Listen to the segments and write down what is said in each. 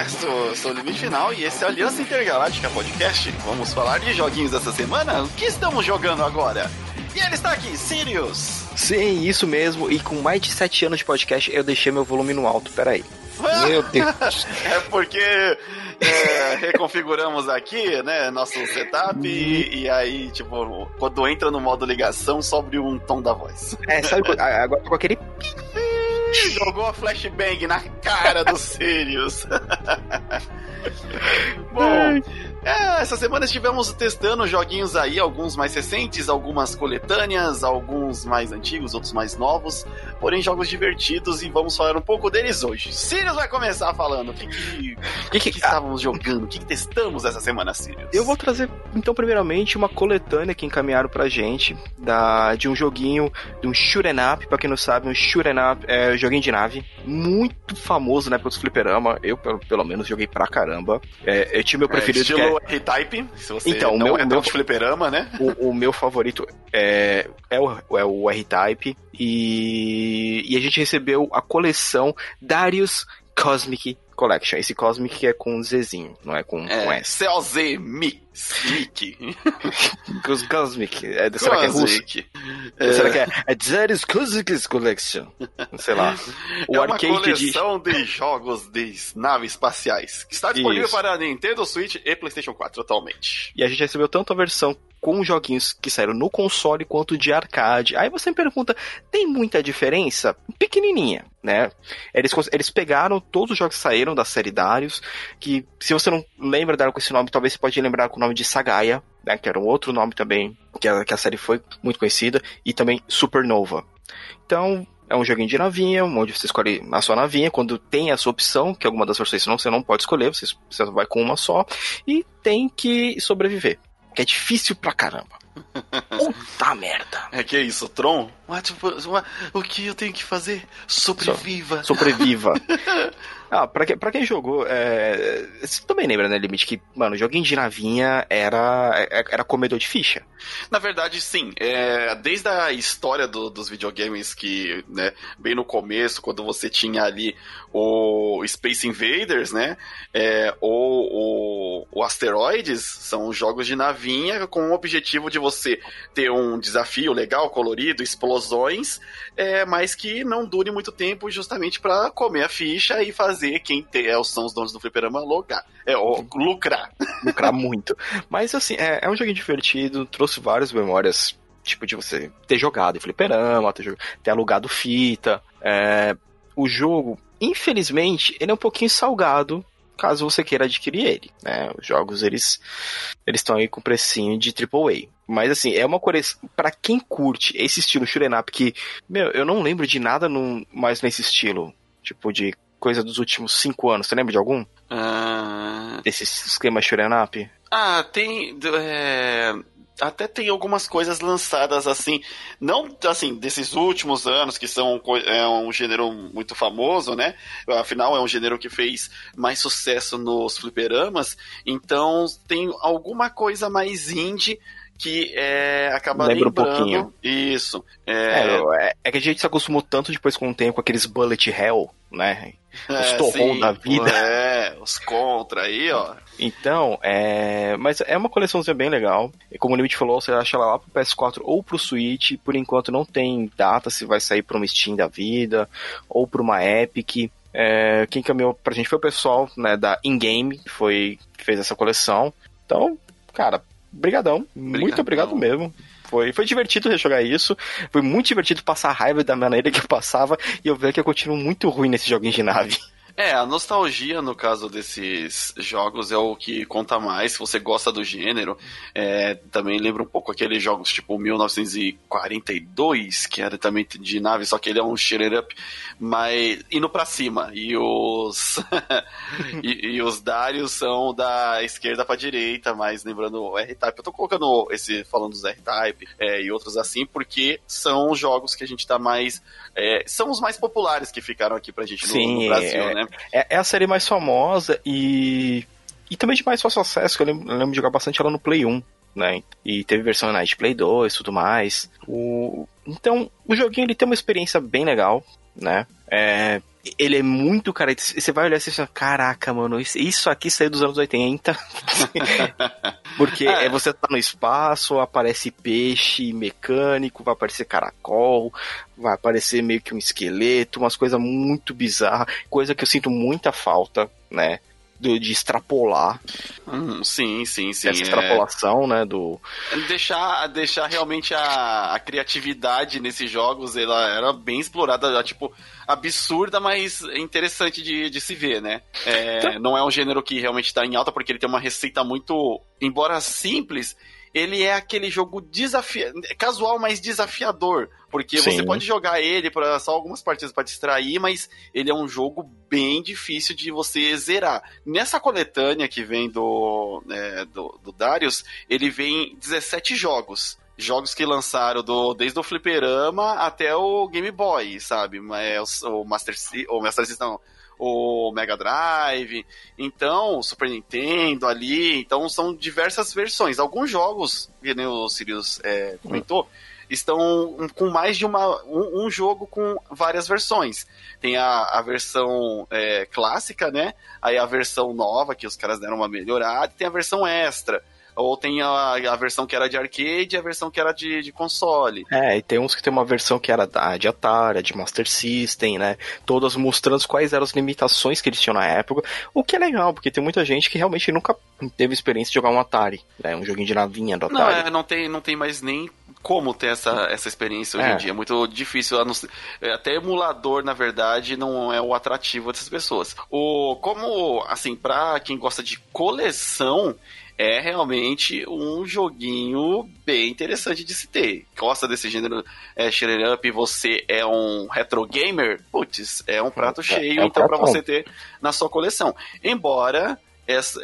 Ernesto, sou o Limite Final e esse é o Aliança Intergaláctica Podcast. Vamos falar de joguinhos dessa semana? O que estamos jogando agora? E ele está aqui, Sirius! Sim, isso mesmo. E com mais de 7 anos de podcast, eu deixei meu volume no alto. Peraí. Meu Deus. é porque é, reconfiguramos aqui, né, nosso setup e, e, aí, tipo, quando entra no modo ligação, sobe um tom da voz. É, sabe, agora com aquele Jogou a flashbang na cara do Sirius. Bom, é, essa semana estivemos testando joguinhos aí, alguns mais recentes, algumas coletâneas, alguns mais antigos, outros mais novos, porém jogos divertidos e vamos falar um pouco deles hoje. Sirius vai começar falando o que, que, que, que, que estávamos jogando, o que, que testamos essa semana, Sirius. Eu vou trazer, então, primeiramente, uma coletânea que encaminharam pra gente da, de um joguinho, de um shoot'em up, pra quem não sabe, um shoot'em up é um joguinho de nave, muito famoso na época dos fliperama, eu pelo, pelo menos joguei pra caramba. É, eu tinha meu é, preferido é, o R-Type, se você então, não meu, é meu, de fliperama, né? O, o, meu favorito é, é o, é o R-Type e, e a gente recebeu a coleção Darius Cosmic Collection. Esse Cosmic é com Zzinho, não é com, é, com S. COZ Mick. Cosmic. É, será que é russo? É. Será que é, é Darius Cosmic Collection? Sei lá. O é uma coleção de... de jogos de naves espaciais que está disponível Isso. para Nintendo Switch e PlayStation 4 atualmente. E a gente recebeu tanto a versão com joguinhos que saíram no console quanto de arcade. Aí você me pergunta, tem muita diferença? Pequenininha, né? Eles, eles pegaram todos os jogos que saíram da série Darius, que se você não lembra dela com esse nome, talvez você pode lembrar com o nome de Sagaia, né? Que era um outro nome também, que a, que a série foi muito conhecida, e também Supernova. Então, é um joguinho de navinha, onde você escolhe a sua navinha, quando tem essa opção, que alguma das versões não, você não pode escolher, você, você vai com uma só, e tem que sobreviver que é difícil pra caramba. Puta merda. É que é isso, Tron? What, what, o que eu tenho que fazer? Sobreviva. So, sobreviva. Ah, pra, que, pra quem jogou, é, você também lembra, né, Limite, que, mano, joguinho de navinha era, é, era comedor de ficha. Na verdade, sim. É, desde a história do, dos videogames que, né, bem no começo, quando você tinha ali o Space Invaders, né, é, ou o, o Asteroids, são jogos de navinha com o objetivo de você ter um desafio legal, colorido, explosões, é, mas que não dure muito tempo justamente para comer a ficha e fazer fazer quem tem, é, são os donos do fliperama lucrar. É, ó, lucrar. Lucrar muito. Mas assim, é, é um joguinho divertido, trouxe várias memórias tipo, de você ter jogado em fliperama, ter, ter alugado fita. É, o jogo, infelizmente, ele é um pouquinho salgado caso você queira adquirir ele. Né? Os jogos, eles eles estão aí com precinho de AAA. Mas assim, é uma coisa. para quem curte esse estilo up, que, meu, eu não lembro de nada no, mais nesse estilo. Tipo, de coisa dos últimos cinco anos. Você lembra de algum? Ah. Desse esquema Shuren Up? Ah, tem. É, até tem algumas coisas lançadas assim, não assim, desses últimos anos, que são é um gênero muito famoso, né? Afinal, é um gênero que fez mais sucesso nos fliperamas, então tem alguma coisa mais indie que é, acaba Lembra lembrando. Um pouquinho. Isso. É... É, é... que a gente se acostumou tanto depois com o tempo com aqueles bullet hell, né? Os é, da vida. É, os contra aí, ó. Então, é. Mas é uma coleçãozinha bem legal. E como o Limite falou, você acha ela lá pro PS4 ou pro Switch. Por enquanto não tem data se vai sair pra uma Steam da vida ou pra uma Epic. É, quem caminhou pra gente foi o pessoal né, da InGame, que foi que fez essa coleção. Então, cara, brigadão. Muito obrigado mesmo. Foi, foi divertido jogar isso. Foi muito divertido passar a raiva da maneira que eu passava e eu ver que eu continuo muito ruim nesse joguinho de nave. É, a nostalgia no caso desses jogos é o que conta mais. Se você gosta do gênero, é, também lembra um pouco aqueles jogos tipo 1942, que era também de nave, só que ele é um shooter up, mas indo para cima. E os e, e, os Darius são da esquerda para direita, mas lembrando o R-Type. Eu tô colocando esse falando dos R-Type é, e outros assim, porque são jogos que a gente tá mais é, são os mais populares que ficaram aqui pra gente no, Sim, no Brasil, é, né? É, é, a série mais famosa e. E também de mais fácil acesso, que eu lembro, eu lembro de jogar bastante ela no Play 1, né? E teve versão na Play 2 e tudo mais. O... Então, o joguinho ele tem uma experiência bem legal, né? É, ele é muito cara. Você vai olhar e você fala, caraca, mano, isso aqui saiu dos anos 80. Porque é. você tá no espaço, aparece peixe mecânico, vai aparecer caracol, vai aparecer meio que um esqueleto, umas coisas muito bizarras, coisa que eu sinto muita falta, né? Do, de extrapolar. Hum, sim, sim, sim. Essa é. extrapolação, é... né, do... Deixar, deixar realmente a, a criatividade nesses jogos, ela era bem explorada, tipo, absurda, mas interessante de, de se ver, né? É, então... Não é um gênero que realmente está em alta, porque ele tem uma receita muito, embora simples, ele é aquele jogo desafia... casual, mas desafiador. Porque Sim. você pode jogar ele para só algumas partidas para distrair, mas ele é um jogo bem difícil de você zerar. Nessa coletânea que vem do, é, do, do Darius, ele vem 17 jogos jogos que lançaram do, desde o Fliperama até o Game Boy, sabe? É, o, o Master o Master System, não, o Mega Drive, então, Super Nintendo ali, então são diversas versões. Alguns jogos, que nem o Sirius é, comentou, estão com mais de uma, um, um, jogo com várias versões. Tem a, a versão é, clássica, né? Aí a versão nova, que os caras deram uma melhorada, e tem a versão extra. Ou tem a, a versão que era de arcade e a versão que era de, de console. É, e tem uns que tem uma versão que era da, de Atari, de Master System, né? Todas mostrando quais eram as limitações que eles tinham na época. O que é legal, porque tem muita gente que realmente nunca teve experiência de jogar um Atari, né? Um joguinho de navinha do Atari. Não, é, não, tem, não tem mais nem como ter essa, essa experiência hoje é. em dia. É muito difícil. É, até emulador, na verdade, não é o atrativo dessas pessoas. O, como, assim, pra quem gosta de coleção, é realmente um joguinho bem interessante de se ter. Gosta desse gênero é, Shredder Up e você é um retro gamer? Putz, é um prato é, cheio, é, então, para você ter na sua coleção. Embora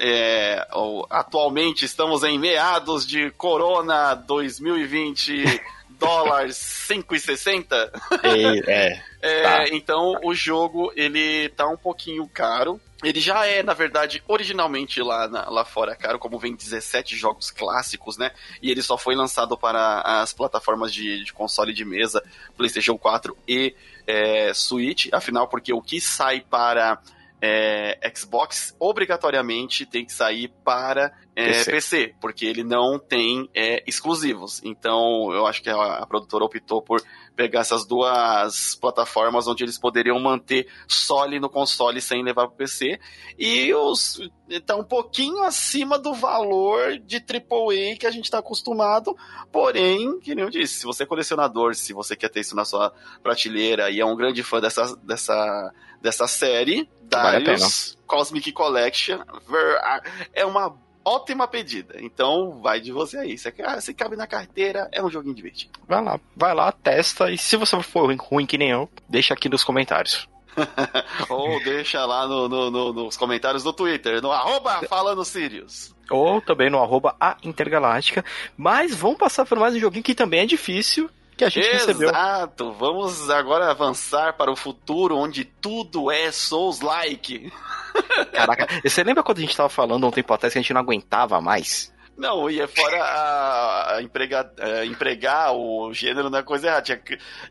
é, atualmente estamos em meados de Corona 2020 dólares 5,60. É, é, tá. Então o jogo ele tá um pouquinho caro. Ele já é, na verdade, originalmente lá, na, lá fora caro, como vem 17 jogos clássicos, né? E ele só foi lançado para as plataformas de, de console de mesa, PlayStation 4 e é, Switch. Afinal, porque o que sai para é, Xbox obrigatoriamente tem que sair para é, PC. PC. porque ele não tem é, exclusivos. Então, eu acho que a, a, produtora optou por pegar essas duas plataformas onde eles poderiam manter sole no console sem levar para o PC. E os está um pouquinho acima do valor de AAA que a gente está acostumado. Porém, que nem eu disse, se você é colecionador, se você quer ter isso na sua prateleira e é um grande fã dessa, dessa, dessa série, Darius vale Cosmic Collection é uma ótima pedida. Então, vai de você aí. Se, ah, se cabe na carteira, é um joguinho divertido. Vai lá, vai lá, testa. E se você for ruim que nem eu, deixa aqui nos comentários. Ou deixa lá no, no, no, nos comentários do Twitter, no arroba falando Sirius. Ou também no arroba a Intergaláctica. Mas vamos passar por mais um joguinho que também é difícil, que a gente Exato. recebeu. Exato, vamos agora avançar para o futuro onde tudo é Souls-like. Caraca, você lembra quando a gente tava falando um tempo atrás que a gente não aguentava mais? Não, e é fora a, a empregar, a é, empregar o gênero na coisa errada. Tinha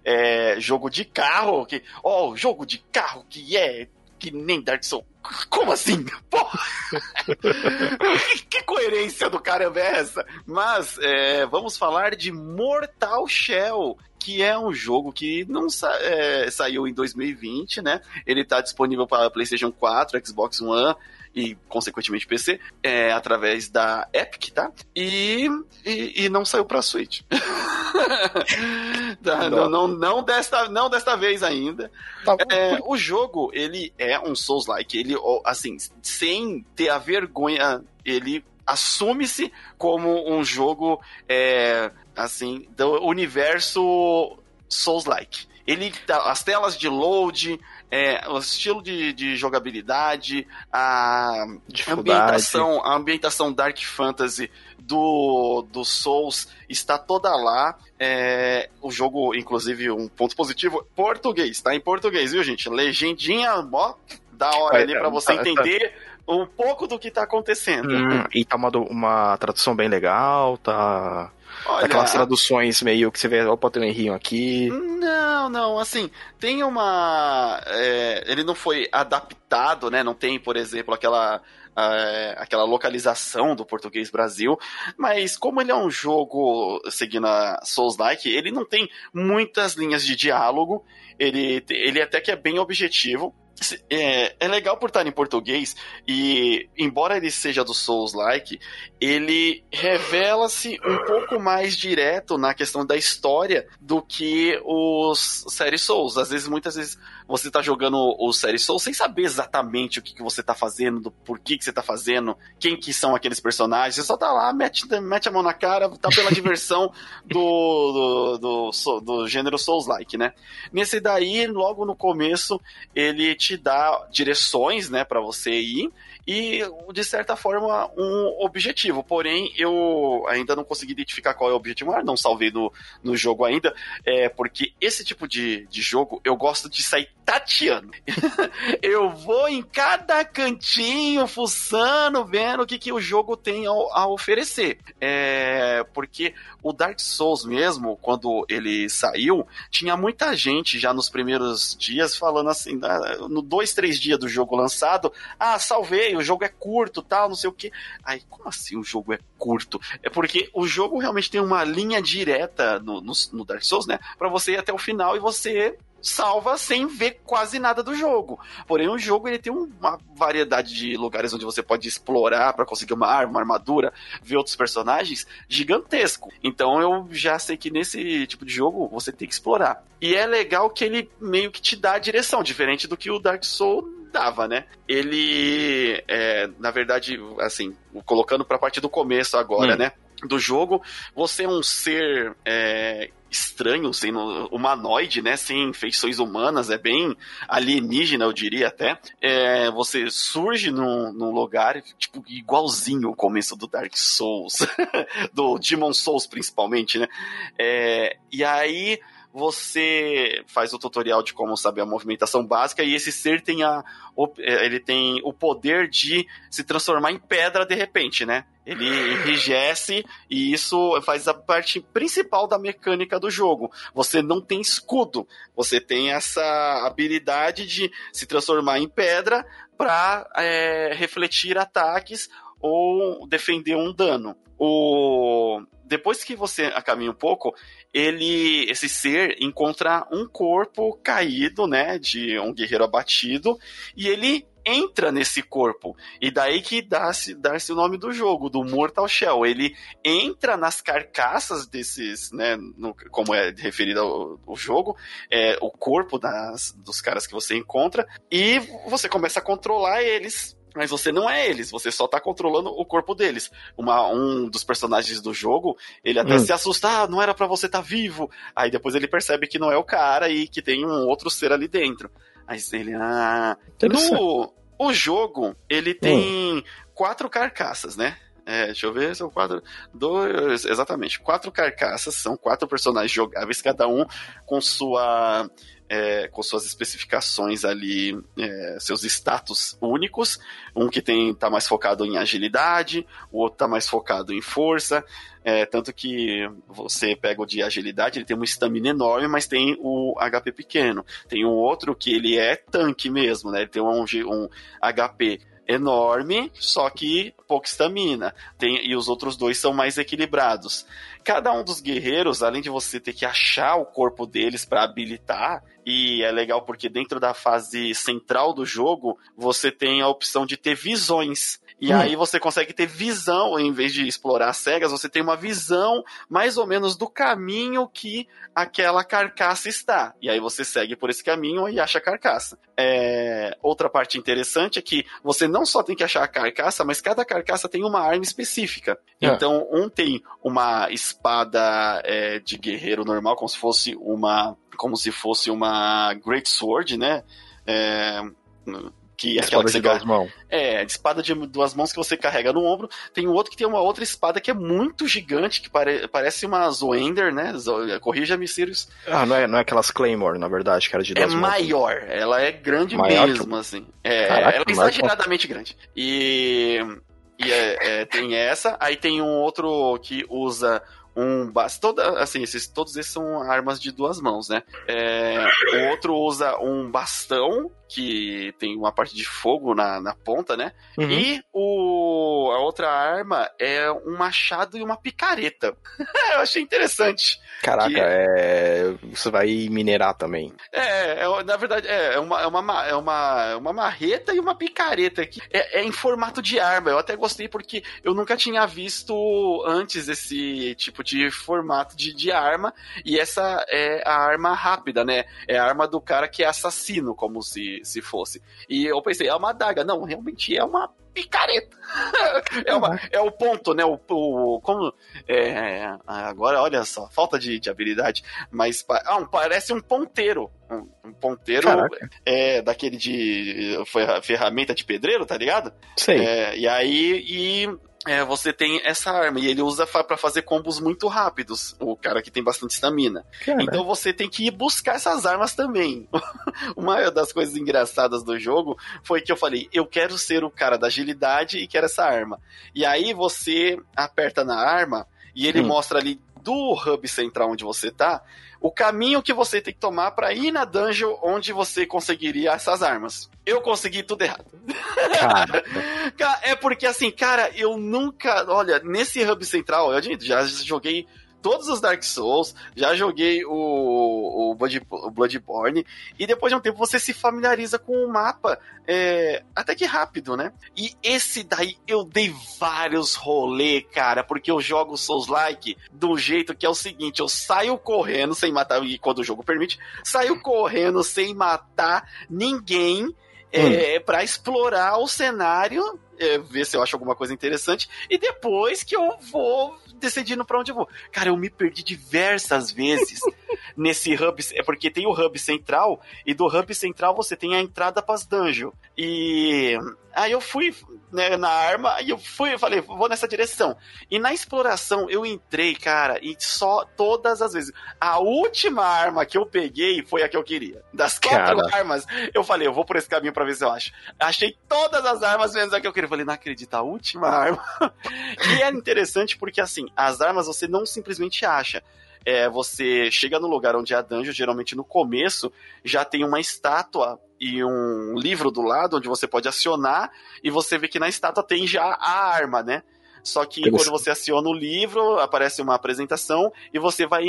é, jogo de carro, que. Ó, oh, jogo de carro que é que nem Dark Souls. Como assim? Porra! que coerência do caramba é essa? Mas é, vamos falar de Mortal Shell, que é um jogo que não sa é, saiu em 2020, né? Ele está disponível para PlayStation 4, Xbox One e, consequentemente, PC, é, através da Epic, tá? E, e, e não saiu pra Switch. tá, não. Não, não, desta, não desta vez ainda. Tá é, o jogo, ele é um Souls-like. Ele, assim, sem ter a vergonha, ele assume-se como um jogo, é, assim, do universo Souls-like. Ele, as telas de load, é, o estilo de, de jogabilidade, a ambientação, a ambientação Dark Fantasy do, do Souls está toda lá. É, o jogo, inclusive, um ponto positivo, português, tá em português, viu, gente? Legendinha, ó, da hora ali para você entender um pouco do que tá acontecendo. Hum, e tá uma, uma tradução bem legal, tá Olha, Aquelas traduções meio que você vê, opa, tem um errinho aqui. Não, não, assim, tem uma. É, ele não foi adaptado, né? Não tem, por exemplo, aquela. É, aquela localização do português Brasil, mas como ele é um jogo seguindo a Souls-like, ele não tem muitas linhas de diálogo, ele, ele até que é bem objetivo, é, é, legal por estar em português e, embora ele seja do Souls-like, ele revela-se um pouco mais direto na questão da história do que os séries Souls. Às vezes, muitas vezes, você tá jogando o Série Soul sem saber exatamente o que, que você tá fazendo, do porquê que você tá fazendo, quem que são aqueles personagens. Você só tá lá, mete, mete a mão na cara, tá pela diversão do, do, do, do gênero Souls-like, né? Nesse daí, logo no começo, ele te dá direções, né, para você ir e, de certa forma, um objetivo. Porém, eu ainda não consegui identificar qual é o objetivo, ah, não salvei no, no jogo ainda, é porque esse tipo de, de jogo eu gosto de sair tateando. eu vou em cada cantinho, fuçando, vendo o que, que o jogo tem a, a oferecer. É, porque o Dark Souls mesmo, quando ele saiu, tinha muita gente já nos primeiros dias falando assim, no dois, três dias do jogo lançado, ah, salvei, o jogo é curto, tal, não sei o que. Aí, como assim o jogo é curto? É porque o jogo realmente tem uma linha direta no, no, no Dark Souls, né? Pra você ir até o final e você salva sem ver quase nada do jogo. Porém, o jogo ele tem uma variedade de lugares onde você pode explorar para conseguir uma arma, uma armadura, ver outros personagens gigantesco. Então eu já sei que nesse tipo de jogo você tem que explorar. E é legal que ele meio que te dá a direção, diferente do que o Dark Souls dava, né? Ele, é, na verdade, assim, colocando pra parte do começo agora, hum. né? Do jogo, você é um ser é, estranho, sendo humanoide, né? Sem feições humanas, é bem alienígena, eu diria até. É, você surge num, num, lugar, tipo, igualzinho o começo do Dark Souls, do Demon Souls principalmente, né? É, e aí você faz o tutorial de como saber a movimentação básica e esse ser tem a ele tem o poder de se transformar em pedra de repente, né? Ele enrijece e isso faz a parte principal da mecânica do jogo. Você não tem escudo, você tem essa habilidade de se transformar em pedra para é, refletir ataques ou defender um dano. O depois que você caminha um pouco, ele, esse ser encontra um corpo caído, né, de um guerreiro abatido, e ele entra nesse corpo. E daí que dá-se dá o nome do jogo, do Mortal Shell. Ele entra nas carcaças desses, né, no, como é referido ao, ao jogo, é, o corpo das, dos caras que você encontra, e você começa a controlar eles mas você não é eles, você só tá controlando o corpo deles. Uma, um dos personagens do jogo, ele até hum. se assusta, ah, não era para você estar tá vivo. Aí depois ele percebe que não é o cara e que tem um outro ser ali dentro. Aí ele, ah. No, o jogo, ele tem hum. quatro carcaças, né? É, deixa eu ver, são quatro. Dois. Exatamente, quatro carcaças, são quatro personagens jogáveis, cada um com sua é, com suas especificações ali, é, seus status únicos. Um que tem tá mais focado em agilidade, o outro tá mais focado em força. É, tanto que você pega o de agilidade, ele tem uma estamina enorme, mas tem o HP pequeno. Tem um outro que ele é tanque mesmo, né? Ele tem um, um HP enorme, só que pouca estamina. Tem, e os outros dois são mais equilibrados. Cada um dos guerreiros, além de você ter que achar o corpo deles para habilitar, e é legal porque dentro da fase central do jogo, você tem a opção de ter visões. E hum. aí você consegue ter visão, em vez de explorar cegas, você tem uma visão mais ou menos do caminho que aquela carcaça está. E aí você segue por esse caminho e acha a carcaça. É... Outra parte interessante é que você não só tem que achar a carcaça, mas cada carcaça tem uma arma específica. É. Então, um tem uma espada é, de guerreiro normal, como se fosse uma. Como se fosse uma Great Sword, né? É, que é aquela que de duas mãos. É, de espada de duas mãos que você carrega no ombro. Tem um outro que tem uma outra espada que é muito gigante, que pare, parece uma Zoender, né? Corrija-me, Sirius. Ah, não é, não é aquelas Claymore, na verdade, que era de duas é mãos. É maior, ela é grande maior mesmo, que... assim. É, Caraca, ela é exageradamente grande. E, e é, é, tem essa, aí tem um outro que usa um toda assim esses todos esses são armas de duas mãos né é, o outro usa um bastão que tem uma parte de fogo na, na ponta né? Uhum. e o a outra arma é um machado e uma picareta. Eu achei interessante. Caraca que... é você vai minerar também. É, é na verdade é, é uma é uma é uma, é uma marreta e uma picareta que é, é em formato de arma. Eu até gostei porque eu nunca tinha visto antes esse tipo de formato de, de arma, e essa é a arma rápida, né? É a arma do cara que é assassino, como se, se fosse. E eu pensei, é uma adaga. Não, realmente é uma picareta. é, uma, é o ponto, né? O, o como é, agora, olha só, falta de, de habilidade, mas ah, um, parece um ponteiro, um, um ponteiro é daquele de foi ferramenta de pedreiro, tá ligado? Sim. É, e aí e é, você tem essa arma e ele usa para fazer combos muito rápidos, o cara que tem bastante estamina. Então você tem que ir buscar essas armas também. Uma das coisas engraçadas do jogo foi que eu falei, eu quero ser o cara da agilidade e quero essa arma. E aí você aperta na arma e ele hum. mostra ali do hub central onde você tá, o caminho que você tem que tomar para ir na dungeon onde você conseguiria essas armas. Eu consegui tudo errado. É porque assim, cara, eu nunca. Olha, nesse hub central, eu já joguei todos os Dark Souls, já joguei o, o, Blood, o Bloodborne, e depois de um tempo você se familiariza com o mapa é, até que rápido, né? E esse daí eu dei vários rolê, cara, porque eu jogo Souls-like do jeito que é o seguinte: eu saio correndo sem matar, e quando o jogo permite, saio correndo sem matar ninguém. É, hum. para explorar o cenário, é, ver se eu acho alguma coisa interessante, e depois que eu vou decidindo para onde eu vou. Cara, eu me perdi diversas vezes nesse hub, é porque tem o hub central e do hub central você tem a entrada para as dungeons. E aí eu fui né, na arma e eu fui, eu falei, vou nessa direção. E na exploração eu entrei, cara, e só todas as vezes. A última arma que eu peguei foi a que eu queria. Das quatro cara. armas, eu falei, eu vou por esse caminho para ver se eu acho. Achei todas as armas menos a que eu queria. Eu falei, não acredito, a última arma. e é interessante porque assim, as armas você não simplesmente acha é, você chega no lugar onde é a dungeon, geralmente no começo, já tem uma estátua e um livro do lado onde você pode acionar e você vê que na estátua tem já a arma, né? Só que quando você aciona o livro, aparece uma apresentação e você vai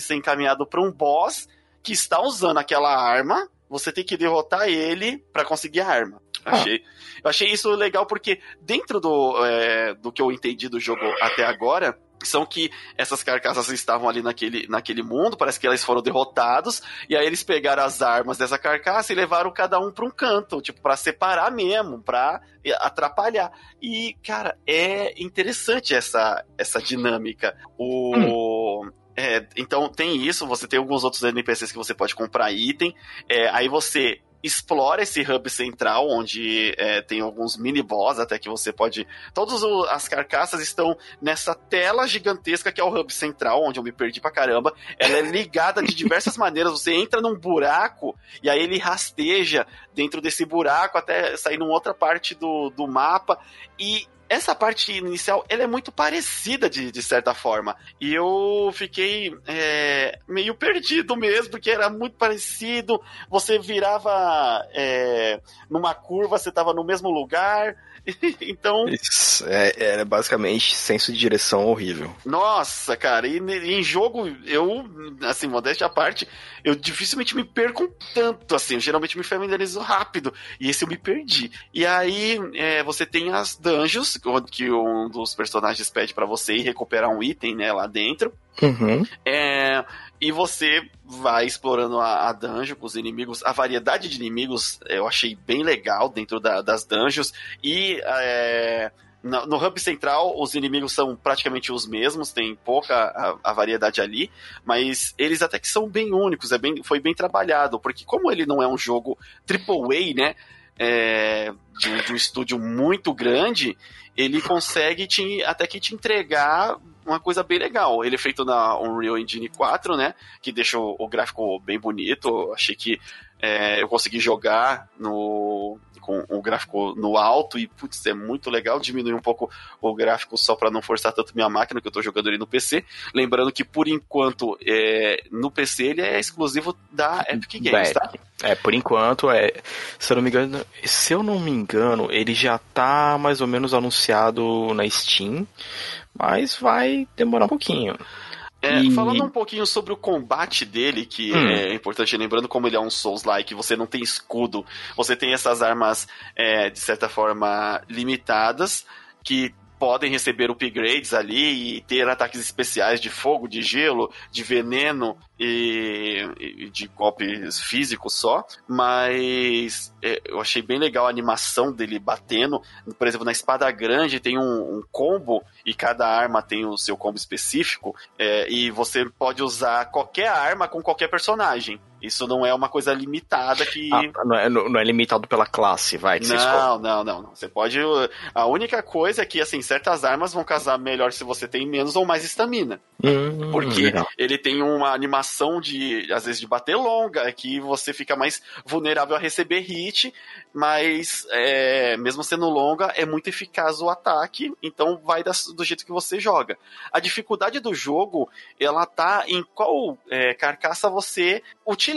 ser encaminhado para um boss que está usando aquela arma. Você tem que derrotar ele para conseguir a arma. Ah. Achei, eu achei isso legal porque dentro do, é, do que eu entendi do jogo até agora, são que essas carcaças estavam ali naquele, naquele mundo, parece que elas foram derrotados, e aí eles pegaram as armas dessa carcaça e levaram cada um para um canto, tipo, para separar mesmo, para atrapalhar. E, cara, é interessante essa, essa dinâmica. O. Hum. É, então tem isso, você tem alguns outros NPCs que você pode comprar item, é, aí você explora esse hub central, onde é, tem alguns mini-boss até que você pode. Todas as carcaças estão nessa tela gigantesca que é o hub central, onde eu me perdi pra caramba. Ela é ligada de diversas maneiras. Você entra num buraco e aí ele rasteja dentro desse buraco até sair numa outra parte do, do mapa. E essa parte inicial, ela é muito parecida de, de certa forma. E eu fiquei é, meio perdido mesmo, porque era muito parecido. Você virava é, numa curva, você estava no mesmo lugar então. Isso, é, é, basicamente senso de direção horrível. Nossa, cara, e, e em jogo, eu, assim, modéstia à parte, eu dificilmente me perco tanto, assim, eu geralmente me familiarizo rápido, e esse eu me perdi. E aí, é, você tem as dungeons, que um dos personagens pede para você ir recuperar um item, né, lá dentro. Uhum. É, e você vai explorando a, a dungeon com os inimigos. A variedade de inimigos eu achei bem legal dentro da, das dungeons. E é, no, no, hub central, os inimigos são praticamente os mesmos, tem pouca a, a, variedade ali, mas eles até que são bem únicos, é bem, foi bem trabalhado, porque como ele não é um jogo AAA, né? É, de, de um estúdio muito grande, ele consegue te, até que te entregar uma coisa bem legal. Ele é feito na Unreal Engine 4, né? Que deixa o, gráfico bem bonito. Achei que é, eu consegui jogar no com o gráfico no alto e, putz, é muito legal diminuir um pouco o gráfico só para não forçar tanto minha máquina, que eu estou jogando ali no PC. Lembrando que, por enquanto, é, no PC ele é exclusivo da Epic Games, tá? É, por enquanto, é, se eu não me engano, se eu não me engano, ele já tá mais ou menos anunciado na Steam, mas vai demorar um pouquinho. É, e... Falando um pouquinho sobre o combate dele, que hum. é importante, lembrando como ele é um Souls-like, você não tem escudo, você tem essas armas, é, de certa forma, limitadas, que podem receber upgrades ali e ter ataques especiais de fogo, de gelo, de veneno e, e de golpes físicos só. Mas é, eu achei bem legal a animação dele batendo. Por exemplo, na espada grande tem um, um combo e cada arma tem o seu combo específico. É, e você pode usar qualquer arma com qualquer personagem. Isso não é uma coisa limitada que. Ah, não, é, não é limitado pela classe, vai. Que não, não, não, não. Você pode. A única coisa é que, assim, certas armas vão casar melhor se você tem menos ou mais estamina. Hum, porque legal. ele tem uma animação de, às vezes, de bater longa, que você fica mais vulnerável a receber hit, mas é, mesmo sendo longa, é muito eficaz o ataque, então vai do jeito que você joga. A dificuldade do jogo, ela tá em qual é, carcaça você utiliza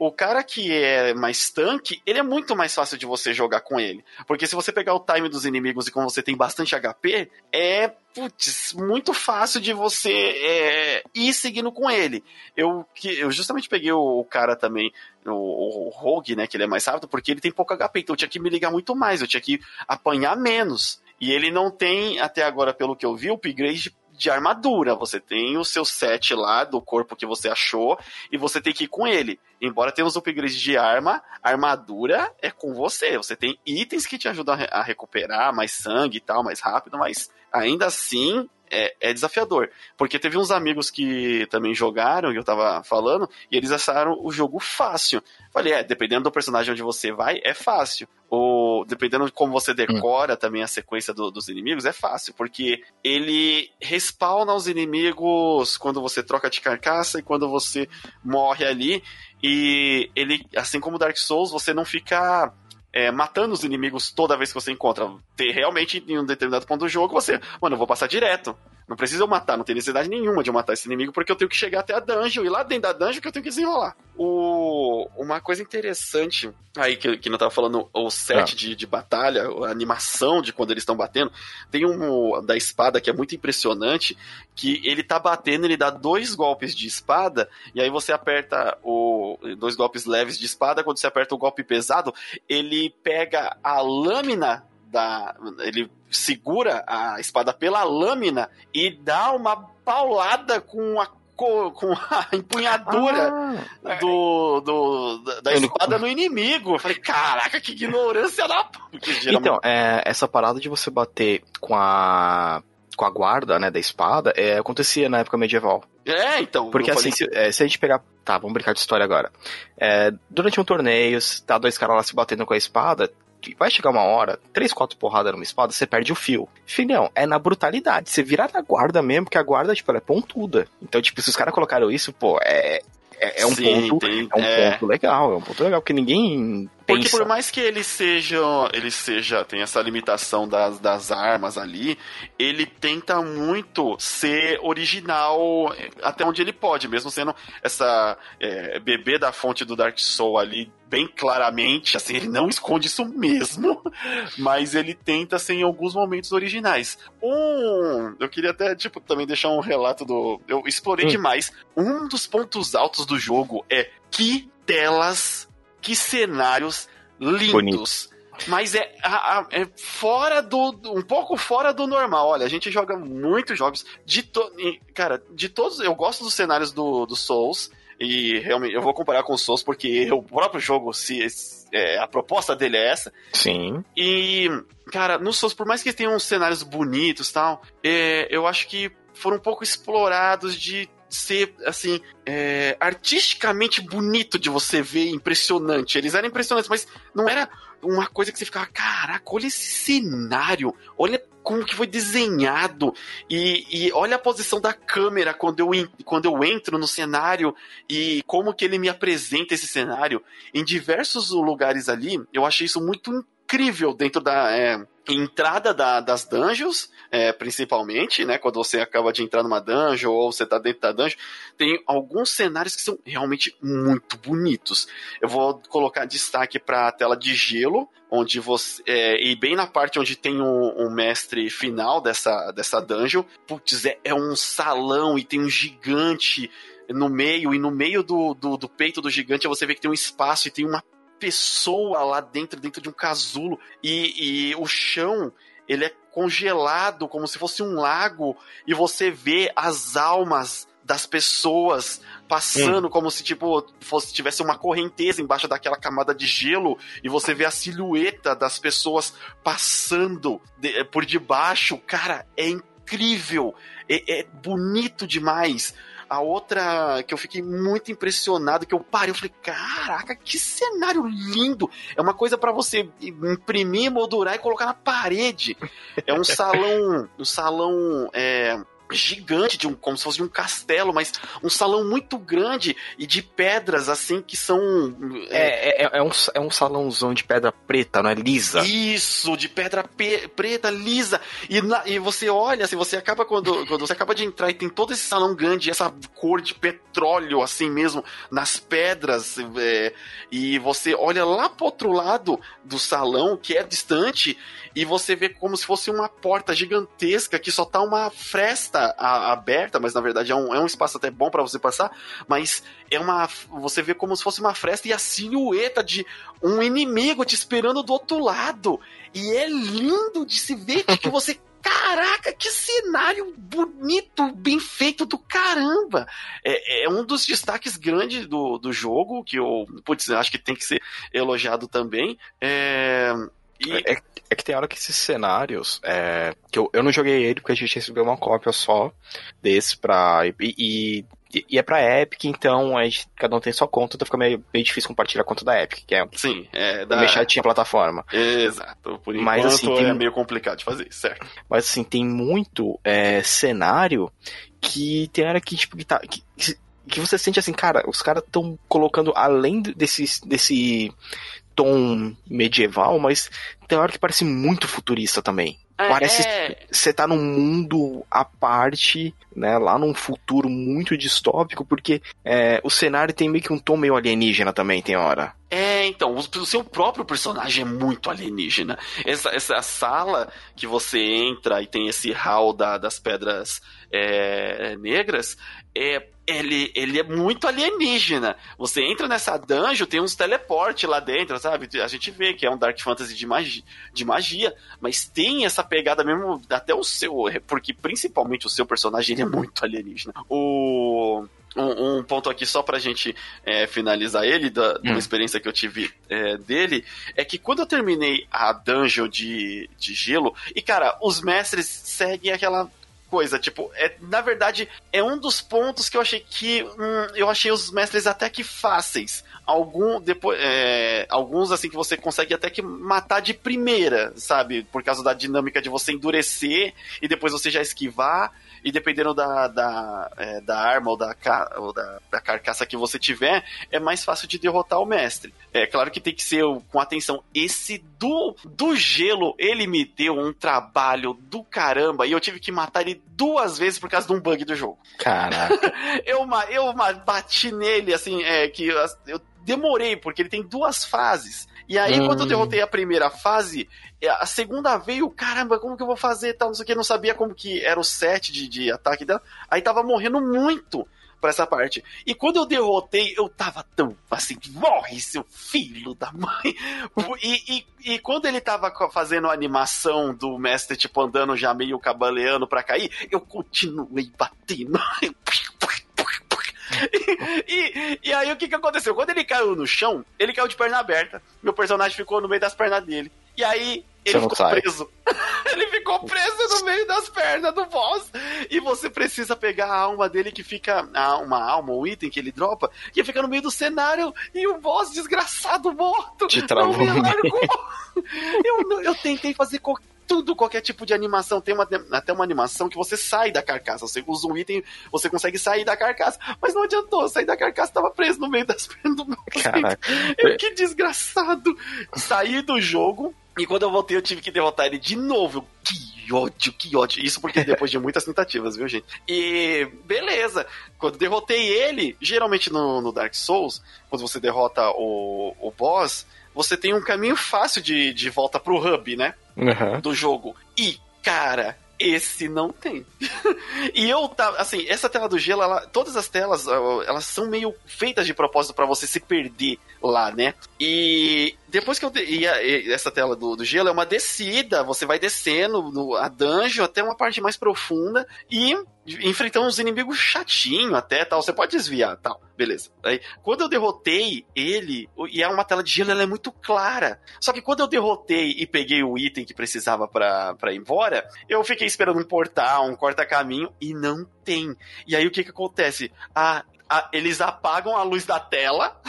o cara que é mais tanque, ele é muito mais fácil de você jogar com ele. Porque se você pegar o time dos inimigos e como você tem bastante HP, é putz, muito fácil de você é, ir seguindo com ele. Eu, que, eu justamente peguei o, o cara também, o, o, Rogue, né, que ele é mais rápido, porque ele tem pouco HP, então eu tinha que me ligar muito mais, eu tinha que apanhar menos. E ele não tem, até agora, pelo que eu vi, o upgrade de armadura. Você tem o seu set lá do corpo que você achou e você tem que ir com ele. Embora tenha os upgrades de arma, armadura é com você. Você tem itens que te ajudam a recuperar mais sangue e tal, mais rápido, mas ainda assim é, é, desafiador. Porque teve uns amigos que também jogaram, que eu tava falando, e eles acharam o jogo fácil. Falei, é, dependendo do personagem onde você vai, é fácil. Ou dependendo de como você decora hum. também a sequência do, dos inimigos, é fácil, porque ele respawna os inimigos quando você troca de carcaça e quando você morre ali. E ele, assim como Dark Souls, você não fica é, matando os inimigos toda vez que você encontra. Ter realmente em um determinado ponto do jogo, você, mano, eu vou passar direto. Não precisa eu matar, não tem necessidade nenhuma de eu matar esse inimigo, porque eu tenho que chegar até a dungeon, e lá dentro da dungeon que eu tenho que desenrolar. O... Uma coisa interessante aí que, que não tava falando, o set ah. de, de batalha, a animação de quando eles estão batendo, tem um da espada que é muito impressionante, que ele tá batendo, ele dá dois golpes de espada, e aí você aperta o dois golpes leves de espada, quando você aperta o golpe pesado, ele pega a lâmina da. Ele segura a espada pela lâmina e dá uma paulada com a com a empunhadura ah, do, do, da espada no inimigo. Eu falei, caraca, que ignorância da Então, é, essa parada de você bater com a com a guarda, né, da espada, é, acontecia na época medieval. É, então. Porque assim, se, é, se, a gente pegar. Tá, vamos brincar de história agora. É, durante um torneio, tá dois caras lá se batendo com a espada, vai chegar uma hora, três, quatro porradas numa espada, você perde o fio. Filhão, é na brutalidade. Você virar na guarda mesmo, porque a guarda, tipo, ela é pontuda. Então, tipo, se os caras colocaram isso, pô, é, é, é um, Sim, ponto, tem, é um é... ponto legal, é um ponto legal, porque ninguém porque por mais que ele seja, ele seja, tem essa limitação das, das armas ali, ele tenta muito ser original até onde ele pode, mesmo sendo essa é, bebê da fonte do Dark Soul ali bem claramente, assim, ele não esconde isso mesmo, mas ele tenta ser em alguns momentos originais. Um, eu queria até, tipo, também deixar um relato do, eu explorei hum. demais. Um dos pontos altos do jogo é que telas que cenários lindos. Bonito. Mas é, é fora do. um pouco fora do normal. Olha, a gente joga muitos jogos. De to, cara, de todos. Eu gosto dos cenários do, do Souls. E realmente eu vou comparar com o Souls porque o próprio jogo, se é, a proposta dele é essa. Sim. E, cara, no Souls, por mais que tenham cenários bonitos e tal, é, eu acho que foram um pouco explorados de ser, assim, é, artisticamente bonito de você ver, impressionante. Eles eram impressionantes, mas não era uma coisa que você ficava, caraca, olha esse cenário, olha como que foi desenhado e, e olha a posição da câmera quando eu, quando eu entro no cenário e como que ele me apresenta esse cenário. Em diversos lugares ali, eu achei isso muito incrível dentro da é, entrada da, das dungeons, é, principalmente, né? Quando você acaba de entrar numa dungeon ou você tá dentro da dungeon, tem alguns cenários que são realmente muito bonitos. Eu vou colocar destaque para a tela de gelo, onde você. É, e bem na parte onde tem um, um, mestre final dessa, dessa dungeon. Putz, é, é um salão e tem um gigante no meio, e no meio do, do, do peito do gigante você vê que tem um espaço e tem uma pessoa lá dentro, dentro de um casulo, e, e o chão ele é congelado como se fosse um lago, e você vê as almas das pessoas passando hum. como se tipo fosse tivesse uma correnteza embaixo daquela camada de gelo e você vê a silhueta das pessoas passando de, por debaixo, cara, é incrível, é, é bonito demais. A outra que eu fiquei muito impressionado, que eu parei, eu falei, caraca, que cenário lindo! É uma coisa para você imprimir, moldurar e colocar na parede. É um salão, um salão é, gigante, de um, como se fosse de um castelo, mas um salão muito grande e de pedras, assim, que são. É, é, é, é um, é um salãozão de pedra preta, não é lisa? Isso, de pedra pe preta, lisa. E, na, e você olha, assim, você acaba quando, quando você acaba de entrar e tem todo esse salão grande, essa cor de petróleo, assim mesmo, nas pedras, é, e você olha lá pro outro lado do salão, que é distante, e você vê como se fosse uma porta gigantesca que só tá uma fresta a, aberta, mas na verdade é um, é um espaço até bom para você passar, mas é uma. Você vê como se fosse uma fresta e a silhueta de um inimigo te esperando do outro lado. E é lindo de se ver que você Caraca, que cenário bonito, bem feito do caramba! É, é um dos destaques grandes do, do jogo, que eu, putz, acho que tem que ser elogiado também. É, e... É, é, que tem hora que esses cenários. É, que eu, eu não joguei ele porque a gente recebeu uma cópia só desse pra. E, e, e é pra Epic, então a gente, cada um tem sua conta, então fica meio, meio difícil compartilhar a conta da Epic, que é. Sim, é. Da... Meio chatinha a plataforma. Exato. Por enquanto Mas, assim, tem... é meio complicado de fazer, certo. Mas assim, tem muito é, cenário que tem hora que, tipo, que tá. Que, que você sente assim, cara, os caras estão colocando além desse, desse tom medieval, mas tem hora que parece muito futurista também. É, parece é. você tá num mundo à parte, né? Lá num futuro muito distópico, porque é, o cenário tem meio que um tom meio alienígena também, tem hora. É, então, o, seu próprio personagem é muito alienígena. Essa, essa sala que você entra e tem esse hall da, das pedras é, negras, é, ele, ele é muito alienígena. Você entra nessa dungeon, tem uns teleporte lá dentro, sabe? A gente vê que é um Dark Fantasy de magia, de magia, mas tem essa pegada mesmo, até o seu, porque principalmente o seu personagem ele é muito alienígena. O. Um, um, ponto aqui só pra gente é, finalizar ele, da, hum. uma experiência que eu tive é, dele, é que quando eu terminei a dungeon de, de gelo, e cara, os mestres seguem aquela coisa. Tipo, é, na verdade, é um dos pontos que eu achei que. Hum, eu achei os mestres até que fáceis. Algum, depois, é, alguns, assim, que você consegue até que matar de primeira, sabe? Por causa da dinâmica de você endurecer e depois você já esquivar e dependendo da, da, é, da arma ou, da, ou da, da, carcaça que você tiver, é mais fácil de derrotar o mestre. É claro que tem que ser com atenção. Esse do, do gelo, ele me deu um trabalho do caramba e eu tive que matar ele duas vezes por causa de um bug do jogo. Caraca. eu, eu bati nele, assim, é, que eu demorei, porque ele tem duas fases. E aí, hum. quando eu derrotei a primeira fase, é, a segunda veio, caramba, como que eu vou fazer tal, não sei o que, não sabia como que era o set de, de ataque dela. Aí tava morrendo muito para essa parte. E quando eu derrotei, eu tava tão assim, morre, seu filho da mãe. E, e, e, quando ele tava fazendo a animação do mestre, tipo, andando já meio cabaleando pra cair, eu continuei batendo. e, e aí o que que aconteceu? Quando ele caiu no chão, ele caiu de perna aberta. Meu personagem ficou no meio das pernas dele. E aí ele ficou preso. ele ficou preso no meio das pernas do boss. E você precisa pegar a alma dele que fica. Uma alma, um item que ele dropa, que fica no meio do cenário. E o boss desgraçado morto. Te travou. Não me largou. eu, eu tentei fazer qualquer tudo, qualquer tipo de animação. Tem uma, até uma animação que você sai da carcaça. Você usa um item, você consegue sair da carcaça. Mas não adiantou, sair da carcaça tava preso no meio das pernas do meu. Eu, que desgraçado. Saí do jogo. E quando eu voltei, eu tive que derrotar ele de novo. Que ódio, que ódio. Isso porque depois de muitas tentativas, viu, gente? E beleza. Quando derrotei ele, geralmente no, no Dark Souls, quando você derrota o, o boss, você tem um caminho fácil de, de volta pro hub, né? Uhum. Do jogo. E, cara, esse não tem. e eu tava, assim, essa tela do gelo, ela, todas as telas, elas são meio feitas de propósito para você se perder lá, né? E depois que eu. E, a, e essa tela do, do, gelo é uma descida, você vai descendo no, a dungeon até uma parte mais profunda e enfrentando uns inimigos chatinho até tal. Você pode desviar tal, beleza. Aí, quando eu derrotei ele, e é uma tela de gelo, ela é muito clara. Só que quando eu derrotei e peguei o item que precisava para ir embora, eu fiquei esperando um portal, um corta-caminho e não tem. E aí o que que acontece? Ah, a, eles apagam a luz da tela,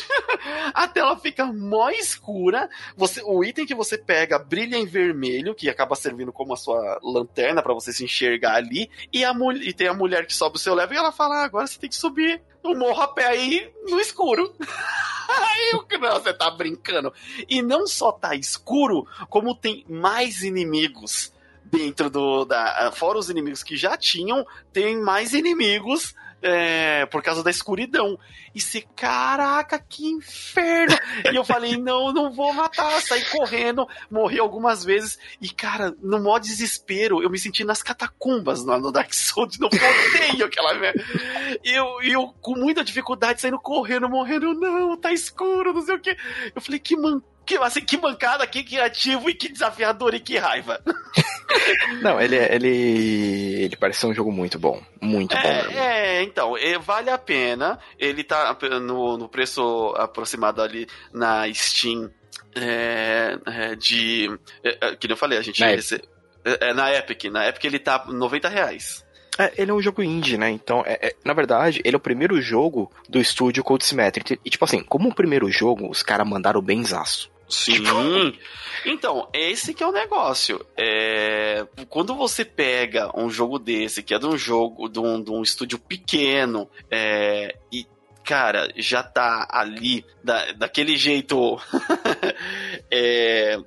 a tela fica mó escura, você, o item que você pega brilha em vermelho, que acaba servindo como a sua lanterna para você se enxergar ali, e, a, e tem a mulher que sobe o seu level e ela fala: ah, agora você tem que subir o morro a pé aí no escuro. Aí o você tá brincando. E não só tá escuro, como tem mais inimigos dentro do. Da, fora os inimigos que já tinham, tem mais inimigos é, por causa da escuridão. E se, caraca, que inferno! e eu falei, não, não vou matar. Saí correndo, morri algumas vezes. E, cara, no maior desespero, eu me senti nas catacumbas no, no Dark Souls, não voltei aquela merda. E eu, eu, com muita dificuldade, saindo correndo, morrendo, não, tá escuro, não sei o que. Eu falei, que man que, assim, que mancada, que criativo e que desafiador e que raiva. Não, ele, ele, ele parece ser um jogo muito bom. Muito é, bom. É, então, é, vale a pena. Ele tá no, no preço aproximado ali na Steam é, é, de. É, é, que eu falei, a gente. Na, Epic. É, na Epic. Na Epic ele tá 90 reais. É, ele é um jogo indie, né? Então, é, é, na verdade, ele é o primeiro jogo do estúdio Code Symmetric. E, tipo assim, como o primeiro jogo, os caras mandaram benzaço. Sim. Tipo... Então, esse que é o negócio. É... Quando você pega um jogo desse, que é de um jogo, de um, de um estúdio pequeno, é... e cara, já tá ali da, daquele jeito. é,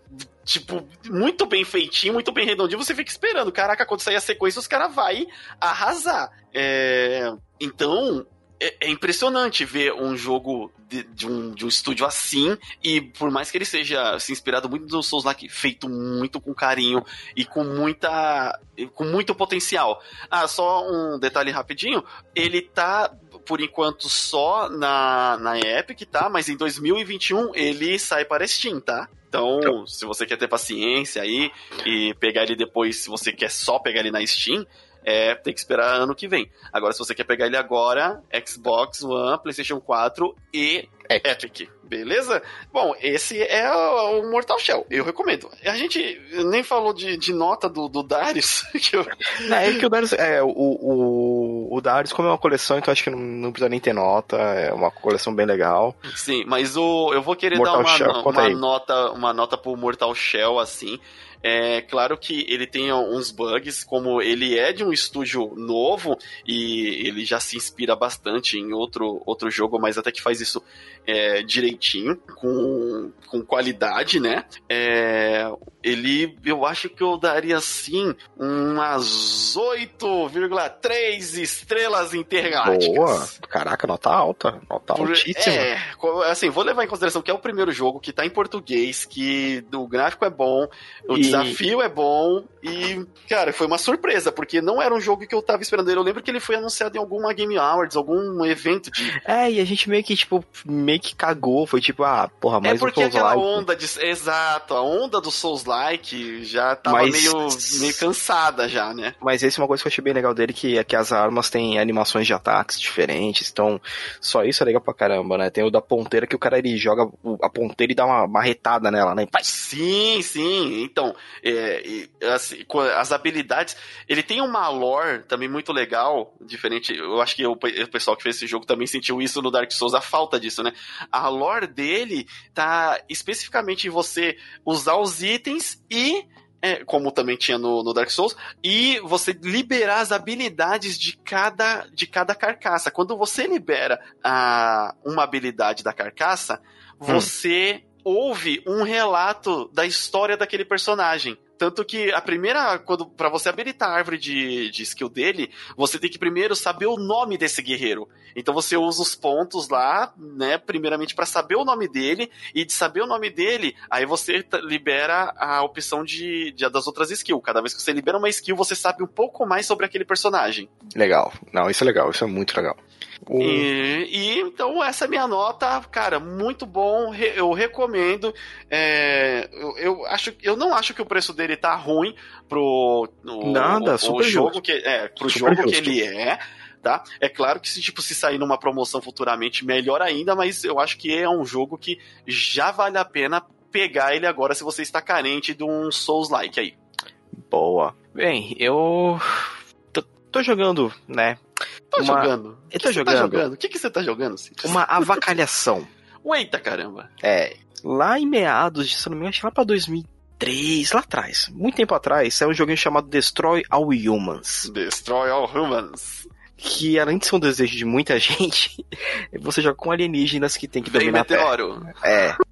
tipo, muito bem feitinho, muito bem redondinho, você fica esperando. Caraca, quando sair a sequência, os caras vai arrasar. É, então, é, é, impressionante ver um jogo de, de, um, de um estúdio assim, e por mais que ele seja se inspirado muito no Souls Like, feito muito com carinho e com muita. com muito potencial. Ah, só um detalhe rapidinho, ele tá. Por enquanto, só na, na Epic, tá? Mas em 2021 ele sai para Steam, tá? Então, se você quer ter paciência aí e pegar ele depois, se você quer só pegar ele na Steam, é, tem que esperar ano que vem. Agora, se você quer pegar ele agora, Xbox One, PlayStation 4 e Epic. Beleza? Bom, esse é o Mortal Shell. Eu recomendo. A gente nem falou de, de nota do, do Darius. Que eu... É que o Darius. É, o, o, o Darius, como é uma coleção, então acho que não, não precisa nem ter nota. É uma coleção bem legal. Sim, mas o, eu vou querer Mortal dar uma, uma, nota, uma nota pro Mortal Shell, assim. É claro que ele tem uns bugs, como ele é de um estúdio novo e ele já se inspira bastante em outro, outro jogo, mas até que faz isso é, direitinho, com, com qualidade, né? É, ele, eu acho que eu daria assim umas 8,3 estrelas intergalácticas. Boa! Caraca, nota alta, nota Por, altíssima. É, assim, vou levar em consideração que é o primeiro jogo que tá em português, que o gráfico é bom, o e... desafio é bom e, cara, foi uma surpresa, porque não era um jogo que eu tava esperando. Eu lembro que ele foi anunciado em alguma Game Awards, algum evento de. É, e a gente meio que, tipo, meio que cagou. Foi tipo, ah, porra, mais É porque um aquela onda de. Exato, a onda do Souls-like já tava Mas... meio, meio cansada já, né? Mas esse é uma coisa que eu achei bem legal dele, que é que as armas têm animações de ataques diferentes. Então, só isso é legal pra caramba, né? Tem o da ponteira que o cara ele joga a ponteira e dá uma marretada nela, né? Sim, sim. Então, é, assim, as habilidades. Ele tem uma lore também muito legal, diferente. Eu acho que o, o pessoal que fez esse jogo também sentiu isso no Dark Souls, a falta disso, né? A lore dele tá especificamente em você usar os itens e É, como também tinha no, no, Dark Souls, e você liberar as habilidades de cada, de cada carcaça. Quando você libera a, uma habilidade da carcaça, hum. Você ouve um relato da história daquele personagem. Tanto que a primeira, quando para você habilitar a árvore de, de skill dele, você tem que primeiro saber o nome desse guerreiro. Então você usa os pontos lá, né, primeiramente para saber o nome dele, e de saber o nome dele, aí você libera a opção de, de das outras skills. Cada vez que você libera uma skill, você sabe um pouco mais sobre aquele personagem. Legal. Não, isso é legal, isso é muito legal. E, e, então essa é minha nota, cara, muito bom, eu recomendo. É, eu, eu, acho, eu não acho que o preço dele tá ruim pro o, Nada, o, o jogo justo. que é, pro super jogo justo. que ele é. Tá? É claro que se tipo se sair numa promoção futuramente, melhor ainda, mas eu acho que é um jogo que já vale a pena pegar ele agora se você está carente de um Souls-like aí. Boa. Bem, eu tô, tô jogando, né? Tô uma... jogando. Eu tô jogando. Tá jogando. O que, que você tá jogando, Cid? Uma avacalhação. Eita caramba. É. Lá em meados de, se não me engano, acho que lá pra 2003, lá atrás, muito tempo atrás, saiu um joguinho chamado Destroy All Humans. Destroy All Humans que além de ser um desejo de muita gente, você joga com alienígenas que tem que dominar meteoro. a Terra. É.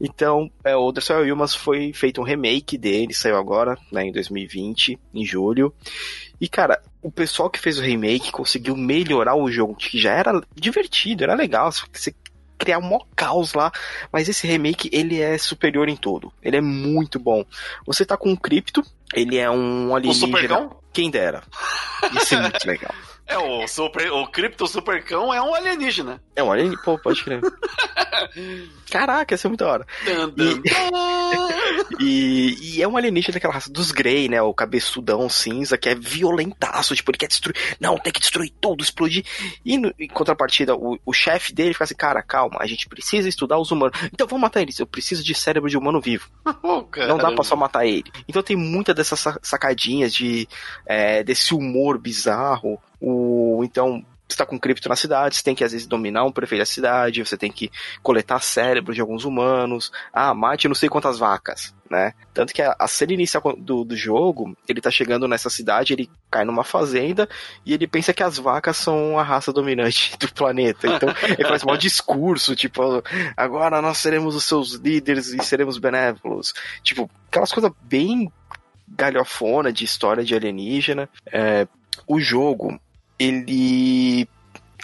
Então, é, o Destroy Humans foi feito um remake dele, saiu agora, né, em 2020, em julho. E, cara, o pessoal que fez o remake conseguiu melhorar o jogo, que já era divertido, era legal, você criar um maior caos lá, mas esse remake, ele é superior em todo. Ele é muito bom. Você tá com um Crypto, ele é um alienígena... Quem dera. Isso é muito legal. É, o, super, o Crypto Supercão é um alienígena. É um alienígena? Pô, pode crer. Caraca, isso é muito da hora. E, e, e, é um alienígena daquela raça dos Grey, né? O cabeçudão cinza, que é violentaço. Tipo, ele quer destruir. Não, tem que destruir tudo, explodir. E no, em contrapartida, o, o chefe dele fica assim: cara, calma, a gente precisa estudar os humanos. Então vamos matar eles. Eu preciso de cérebro de humano vivo. Oh, não dá pra só matar ele. Então tem muita dessas sacadinhas de é, desse humor bizarro o, então, você está com cripto na cidade, você tem que às vezes dominar um prefeito da cidade, você tem que coletar cérebro de alguns humanos, ah, mate não sei quantas vacas, né? Tanto que a, a cena inicial do, do jogo, ele tá chegando nessa cidade, ele cai numa fazenda e ele pensa que as vacas são a raça dominante do planeta. Então ele faz um discurso, tipo, agora nós seremos os seus líderes e seremos benévolos. Tipo, aquelas coisas bem galhofona de história de alienígena. É, o jogo, ele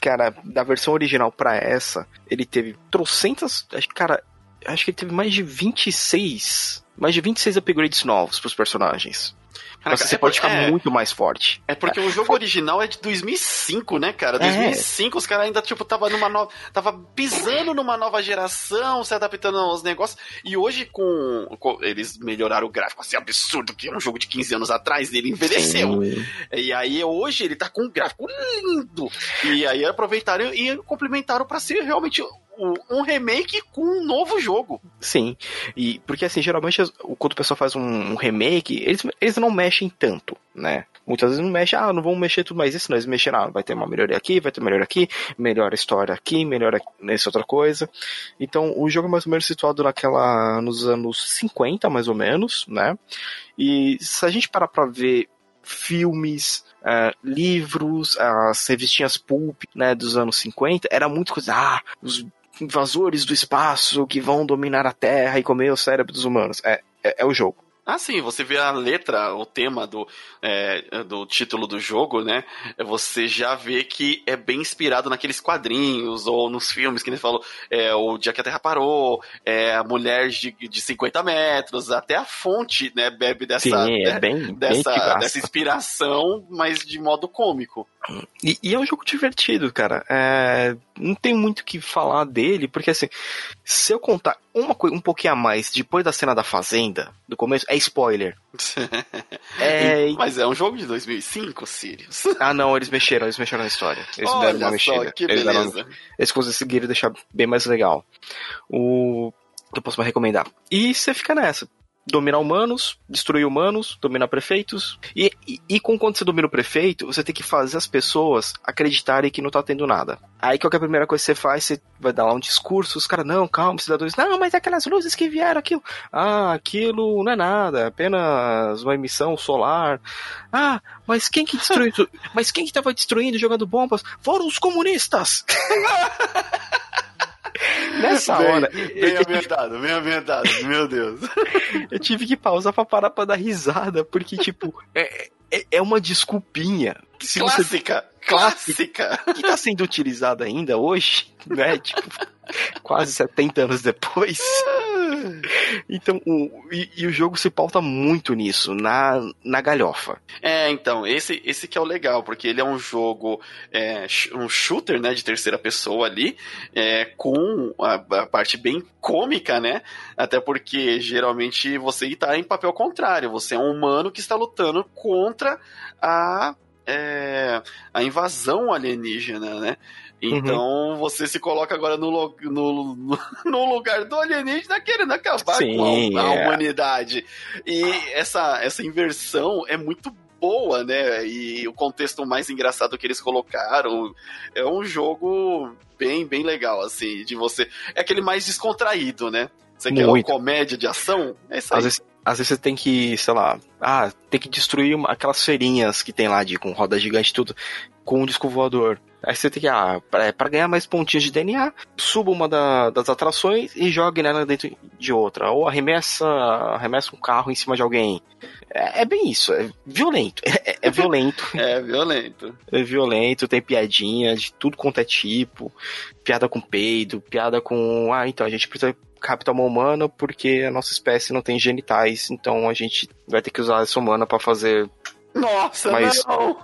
cara, da versão original para essa, ele teve trocentas, cara, acho que ele teve mais de 26, mais de 26 upgrades novos pros personagens. Caraca, você é pode ficar é, muito mais forte. É porque é. o jogo original é de 2005, né, cara? 2005 é. os caras ainda, tipo, tava numa nova. Tava pisando numa nova geração, se adaptando aos negócios. E hoje, com. com eles melhoraram o gráfico assim, absurdo, que é um jogo de 15 anos atrás, ele envelheceu. Sim. E aí, hoje, ele tá com um gráfico lindo. E aí aproveitaram e complementaram para ser realmente um remake com um novo jogo. Sim. E porque assim, geralmente quando o pessoal faz um, remake, eles, eles não mexem tanto, né? Muitas vezes não mexem, ah, não vão mexer tudo mais isso, não, eles mexeram, ah, vai ter uma melhoria aqui, vai ter melhor aqui, melhor história aqui, melhor nessa outra coisa. Então, o jogo é mais ou menos situado naquela nos anos 50, mais ou menos, né? E se a gente parar pra ver filmes, Uh, livros, as revistinhas pulp, né, dos anos 50, era muito coisa, ah, os invasores do espaço que vão dominar a Terra e comer o cérebro dos humanos. É, é, é o jogo. Ah, sim, você vê a letra, o tema do, é, do título do jogo, né? Você já vê que é bem inspirado naqueles quadrinhos ou nos filmes que ele falou, é, o dia que a Terra parou, é, a mulher de, de 50 metros, até a fonte, né, bebe dessa, sim, é né, bem, dessa, bem dessa inspiração, mas de modo cômico. E, e, é um jogo divertido, cara. É, não tem muito o que falar dele, porque assim, se eu contar uma coisa um pouquinho a mais depois da cena da fazenda, do começo, é spoiler. é... Mas é um jogo de 2005, Sirius. Ah, não, eles mexeram, eles mexeram na história. Eles Olha deram uma mexida. Que eles, beleza. Eles conseguiram deixar bem mais legal. O que eu posso mais recomendar? E você fica nessa dominar humanos, destruir humanos, dominar prefeitos. E, e, e com quando você domina o prefeito, você tem que fazer as pessoas acreditarem que não tá tendo nada. Aí qual que é a primeira coisa que você faz? Você vai dar lá um discurso, os caras, não, calma, cidadãos, não, mas aquelas luzes que vieram, aquilo. Ah, aquilo não é nada, é apenas uma emissão solar. Ah, mas quem que destruiu Mas quem que tava destruindo, jogando bombas? Foram os comunistas! Nessa bem, hora. Bem ambientado, bem ambientado, meu Deus. eu tive que pausar pra parar pra dar risada, porque, tipo, é, é, é uma desculpinha. Se clássica, você... clássica. Que tá sendo utilizada ainda hoje, né? Tipo, quase 70 anos depois. Então, o, e, e, o jogo se pauta muito nisso, na, na galhofa. É, então, esse, esse que é o legal, porque ele é um jogo, é, um shooter, né, de terceira pessoa ali, é, com a, a, parte bem cômica, né? Até porque geralmente você está em papel contrário, você é um humano que está lutando contra a, é, a invasão alienígena, né? Então uhum. você se coloca agora no, no, no, lugar do alienígena querendo acabar Sim, com a, a é. humanidade. E essa, essa inversão é muito boa, né? E o contexto mais engraçado que eles colocaram é um jogo bem, bem legal, assim, de você. É aquele mais descontraído, né? Você Muito. quer uma comédia de ação? É isso aí. Às vezes, às vezes você tem que, sei lá, ah, tem que destruir uma, aquelas feirinhas que tem lá de com roda gigante e tudo, com um disco voador. Aí você tem que, ah, pra, pra ganhar mais pontinhos de DNA, suba uma da, das atrações e jogue nela dentro de outra. Ou arremessa, arremessa um carro em cima de alguém. É, é bem isso, é violento. É, é, é violento. é violento. É violento, tem piadinha de tudo quanto é tipo. Piada com peido, piada com. Ah, então a gente precisa captar uma humana porque a nossa espécie não tem genitais, então a gente vai ter que usar essa humana para fazer. Nossa, mas não!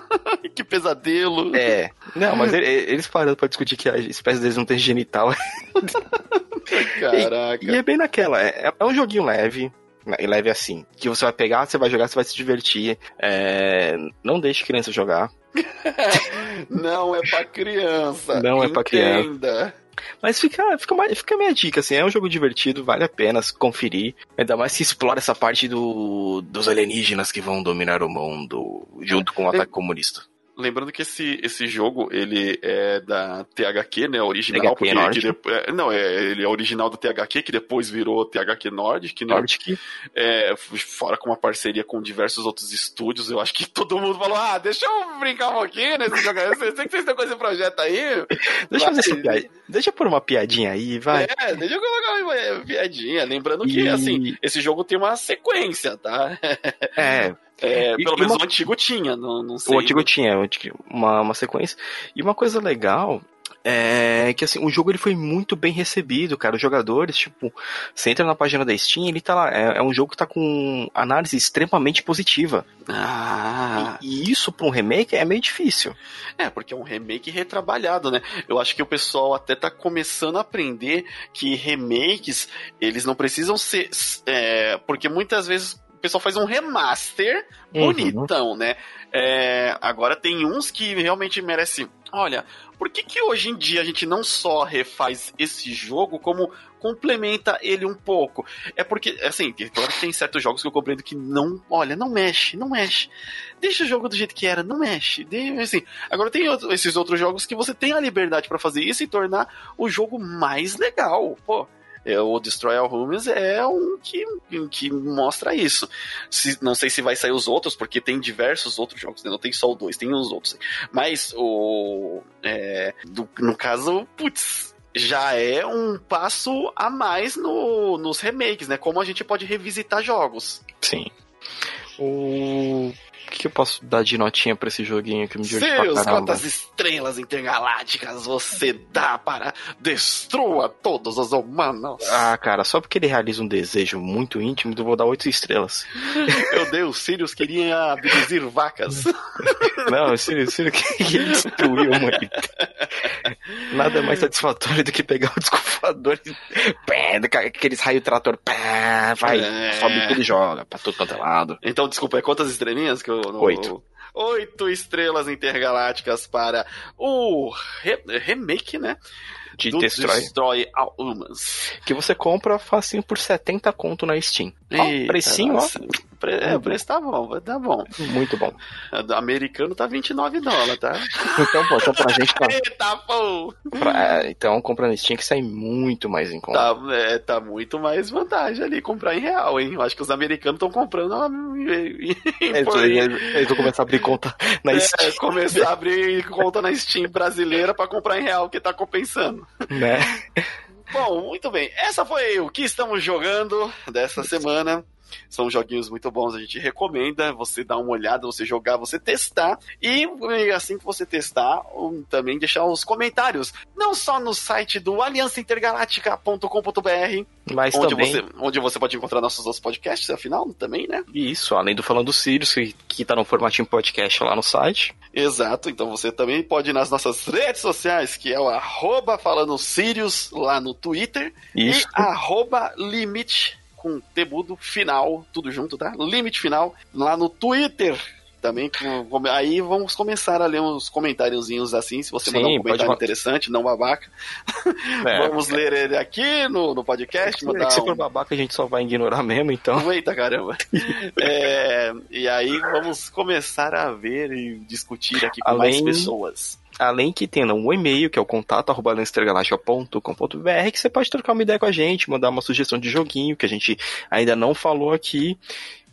que pesadelo. É. Não, mas eles pararam pra discutir que a espécie deles não tem genital. Caraca. E, e, é bem naquela. É, é um joguinho leve. Leve assim. Que você vai pegar, você vai jogar, você vai se divertir. É, não deixe criança jogar. não é pra criança. Não Entenda. é pra criança. Mas fica, fica, fica a minha dica, assim, é um jogo divertido, vale a pena conferir. Ainda mais se explora essa parte do, dos alienígenas que vão dominar o mundo junto com o ataque comunista. Lembrando que esse, esse jogo, ele é da THQ, né, original, THQ porque que depois, é, não, é, ele é original do THQ, que depois virou THQ Nordic, né, Nordic. É, fora com uma parceria com diversos outros estúdios, eu acho que todo mundo falou, ah, deixa eu brincar um pouquinho nesse jogo, eu sei que vocês estão com esse projeto aí. Deixa eu fazer deixa eu pôr uma piadinha aí, vai. É, deixa eu colocar uma piadinha, lembrando e... que, assim, esse jogo tem uma sequência, tá? É, é, pelo menos uma... o antigo tinha, não, não sei. O antigo tinha, uma, uma sequência. E uma coisa legal é que assim, o jogo ele foi muito bem recebido, cara. Os jogadores, tipo, você entra na página da Steam, ele tá lá. É, é um jogo que tá com análise extremamente positiva. Ah. E, e isso pra um remake é meio difícil. É, porque é um remake retrabalhado, né? Eu acho que o pessoal até tá começando a aprender que remakes, eles não precisam ser. É, porque muitas vezes pessoal faz um remaster uhum. bonitão, né? É, agora tem uns que realmente merecem. Olha, por que, que hoje em dia a gente não só refaz esse jogo, como complementa ele um pouco? É porque, assim, claro que tem certos jogos que eu compreendo que não, olha, não mexe, não mexe. Deixa o jogo do jeito que era, não mexe. Assim, agora tem esses outros jogos que você tem a liberdade para fazer isso e tornar o jogo mais legal. Pô, o Destroy All Humans é um que, que mostra isso. Se, não sei se vai sair os outros, porque tem diversos outros jogos, né? não tem só o dois, tem os outros. Mas o. É, do, no caso, putz, já é um passo a mais no, nos remakes, né? Como a gente pode revisitar jogos. Sim. O que, que eu posso dar de notinha pra esse joguinho que me divertiu Seus, pra quantas estrelas intergalácticas você dá para destrua todos os humanos? Ah, cara, só porque ele realiza um desejo muito íntimo, eu vou dar oito estrelas. Meu Deus, Sirius queria abduzir vacas. Não, Sirius, Sirius queria destruir humanidade. Nada mais satisfatório do que pegar o desculpador e pé, aqueles raios trator, pé, vai, é... sobe tudo e joga pra tudo quanto é lado. Então, desculpa, é quantas estrelinhas que eu no... Oito. oito estrelas intergalácticas para o re remake, né? De do Destroy. Destroy All Humans. Que você compra facinho por 70 conto na Steam. Ó, Eita, precinho, nossa. ó. Pre- é, o preço tá bom, tá bom. Muito bom. Do americano tá 29 dólares, tá? Então, pô, então pra gente tá. Eita, pô! pra- é, então, compra na Steam que sai muito mais em conta. Tá, é, tá muito mais vantagem ali comprar em real, hein? Eu acho que os americanos estão comprando Eles, eles vão começar a abrir conta na Steam, é, começar a abrir conta na Steam brasileira pra comprar em real, que tá compensando. né? Bom, muito bem. Essa foi o que estamos jogando dessa semana. São joguinhos muito bons, a gente recomenda você dar uma olhada, você jogar, você testar. E assim que você testar, também deixar os comentários. Não só no site do aliançaintergaláctica.com.br, Mas onde também. você, onde você pode encontrar nossos outros podcasts, afinal, também, né? Isso, além do Falando Sirius, que, que tá no formatinho podcast lá no site. Exato, então você também pode ir nas nossas redes sociais, que é o arroba falando Sirius lá no Twitter. Isso. E arroba limite com tebudo final, tudo junto, tá? Limite final lá no Twitter. Também, com- aí vamos começar a ler uns comentáriozinhos assim, se você Sim, mandar um pode comentário ma- interessante, não babaca. É, Vamos ler ele aqui no, no podcast, é que se um... for babaca a gente só vai ignorar mesmo, então. Eita caramba! É, e aí vamos começar a ver e discutir aqui com mais Além- pessoas. Além que tem um e-mail, que é o contato lancergaláctica.com.br, que você pode trocar uma ideia com a gente, mandar uma sugestão de joguinho que a gente ainda não falou aqui.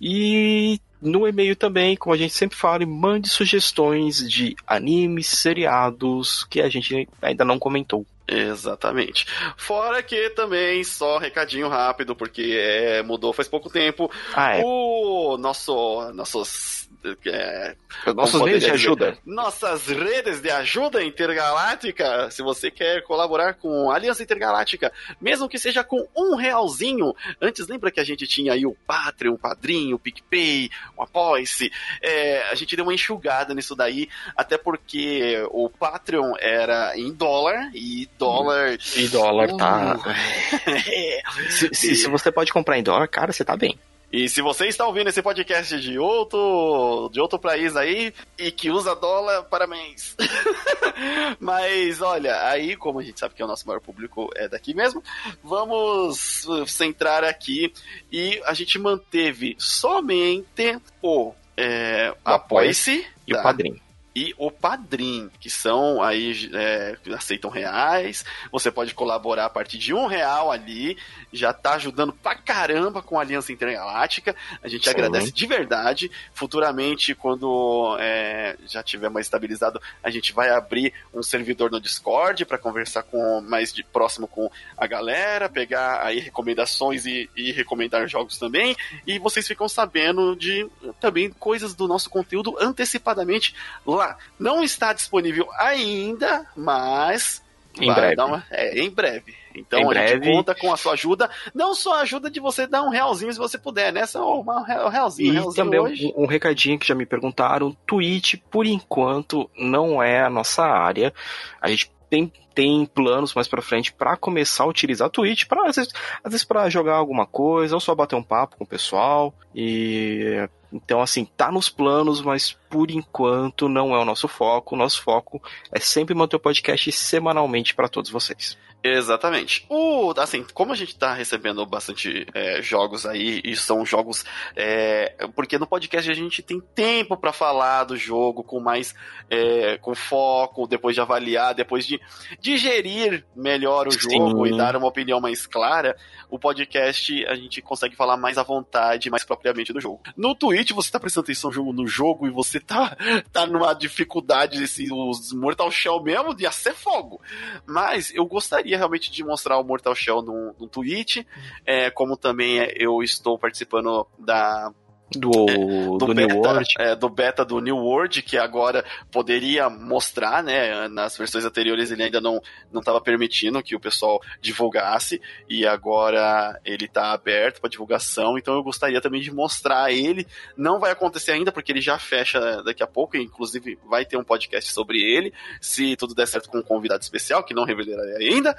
E no e-mail também, como a gente sempre fala, mande sugestões de animes, seriados que a gente ainda não comentou. Exatamente. Fora que também, só recadinho rápido, porque é, mudou faz pouco tempo. Ah, é. O nosso. Nossos. É, como meios de ajuda. Nossas redes de ajuda intergaláctica. Se você quer colaborar com a Aliança Intergaláctica, mesmo que seja com um realzinho. Antes, lembra que a gente tinha aí o Patreon, o Padrinho, o PicPay, o Apoice. É, a gente deu uma enxugada nisso daí, até porque o Patreon era em dólar e dólar. E dólar tá. Uh. Se, se, se você pode comprar em dólar, cara, você tá bem. E se você está ouvindo esse podcast de outro, de outro país aí e que usa dólar, parabéns. Mas olha, aí como a gente sabe que o nosso maior público é daqui mesmo, vamos uh, centrar aqui e a gente manteve somente o é, O Apoie-se E tá? o padrinho. E o Padrim, que são aí, é, aceitam reais. Você pode colaborar a partir de um real ali. Já tá ajudando pra caramba com a Aliança Intergaláctica. A gente Sim. agradece de verdade. Futuramente, quando é, já tiver mais estabilizado, a gente vai abrir um servidor no Discord para conversar com mais de próximo com a galera, pegar aí recomendações e, e recomendar jogos também. E vocês ficam sabendo de também coisas do nosso conteúdo antecipadamente lá. Não está disponível ainda, mas Em breve. uma- é, em breve. Então Em a gente breve. conta com a sua ajuda, não só a ajuda de você dar um realzinho se você puder, né? Só uma, um realzinho, E realzinho também hoje. um, um recadinho que já me perguntaram: Twitch, por enquanto, não é a nossa área. A gente tem, tem planos mais pra frente pra começar a utilizar a Twitch, pra, às vezes, vezes pra jogar alguma coisa, ou só bater um papo com o pessoal. E. Então, assim, tá nos planos, mas por enquanto não é o nosso foco. O nosso foco é sempre manter o podcast semanalmente pra todos vocês. Exatamente. O, assim, como a gente tá recebendo bastante é, jogos aí, e são jogos. é, porque no podcast a gente tem tempo pra falar do jogo com mais. é, com foco, depois de avaliar, depois de digerir melhor o Sim. jogo e dar uma opinião mais clara. O podcast a gente consegue falar mais à vontade, mais propriamente do jogo. No Twitch você tá prestando atenção no jogo, e você tá, tá numa dificuldade, esse, os Mortal Shell mesmo, ia ser fogo. Mas eu gostaria realmente de mostrar o Mortal Shell no, no Twitch, é, como também é, eu estou participando da, Do, do, do beta, New World. é, do beta do New World, que agora poderia mostrar, né? Nas versões anteriores ele ainda não não estava permitindo que o pessoal divulgasse, e agora ele está aberto para divulgação, então eu gostaria também de mostrar ele. Não vai acontecer ainda, porque ele já fecha daqui a pouco, e inclusive vai ter um podcast sobre ele, se tudo der certo com um convidado especial, que não revelarei ainda,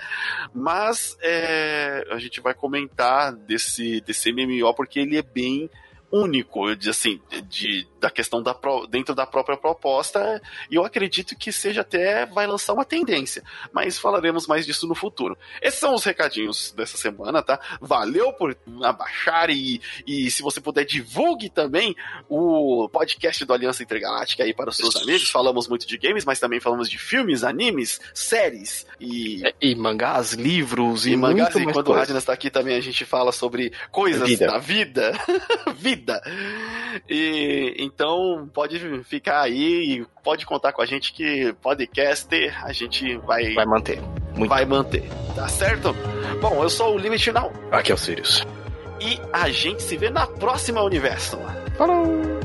mas é, a gente vai comentar desse, desse MMO, porque ele é bem único, de, assim, de, da questão da dentro da própria proposta, e eu acredito que seja até vai lançar uma tendência, mas falaremos mais disso no futuro. Esses são os recadinhos dessa semana, tá? Valeu por abaixar e, e se você puder divulgue também o podcast do Aliança Intergaláctica aí para os seus amigos. Falamos muito de games, mas também falamos de filmes, animes, séries e e mangás, livros e, e mangás. E quando o Radna está aqui também a gente fala sobre coisas vida. da vida, vida. E então pode ficar aí e pode contar com a gente que podcast a gente vai vai manter. Muito vai manter. Tá certo? Bom, eu sou o Limite Final. Aqui é o Sirius. E a gente se vê na próxima universo. Falou!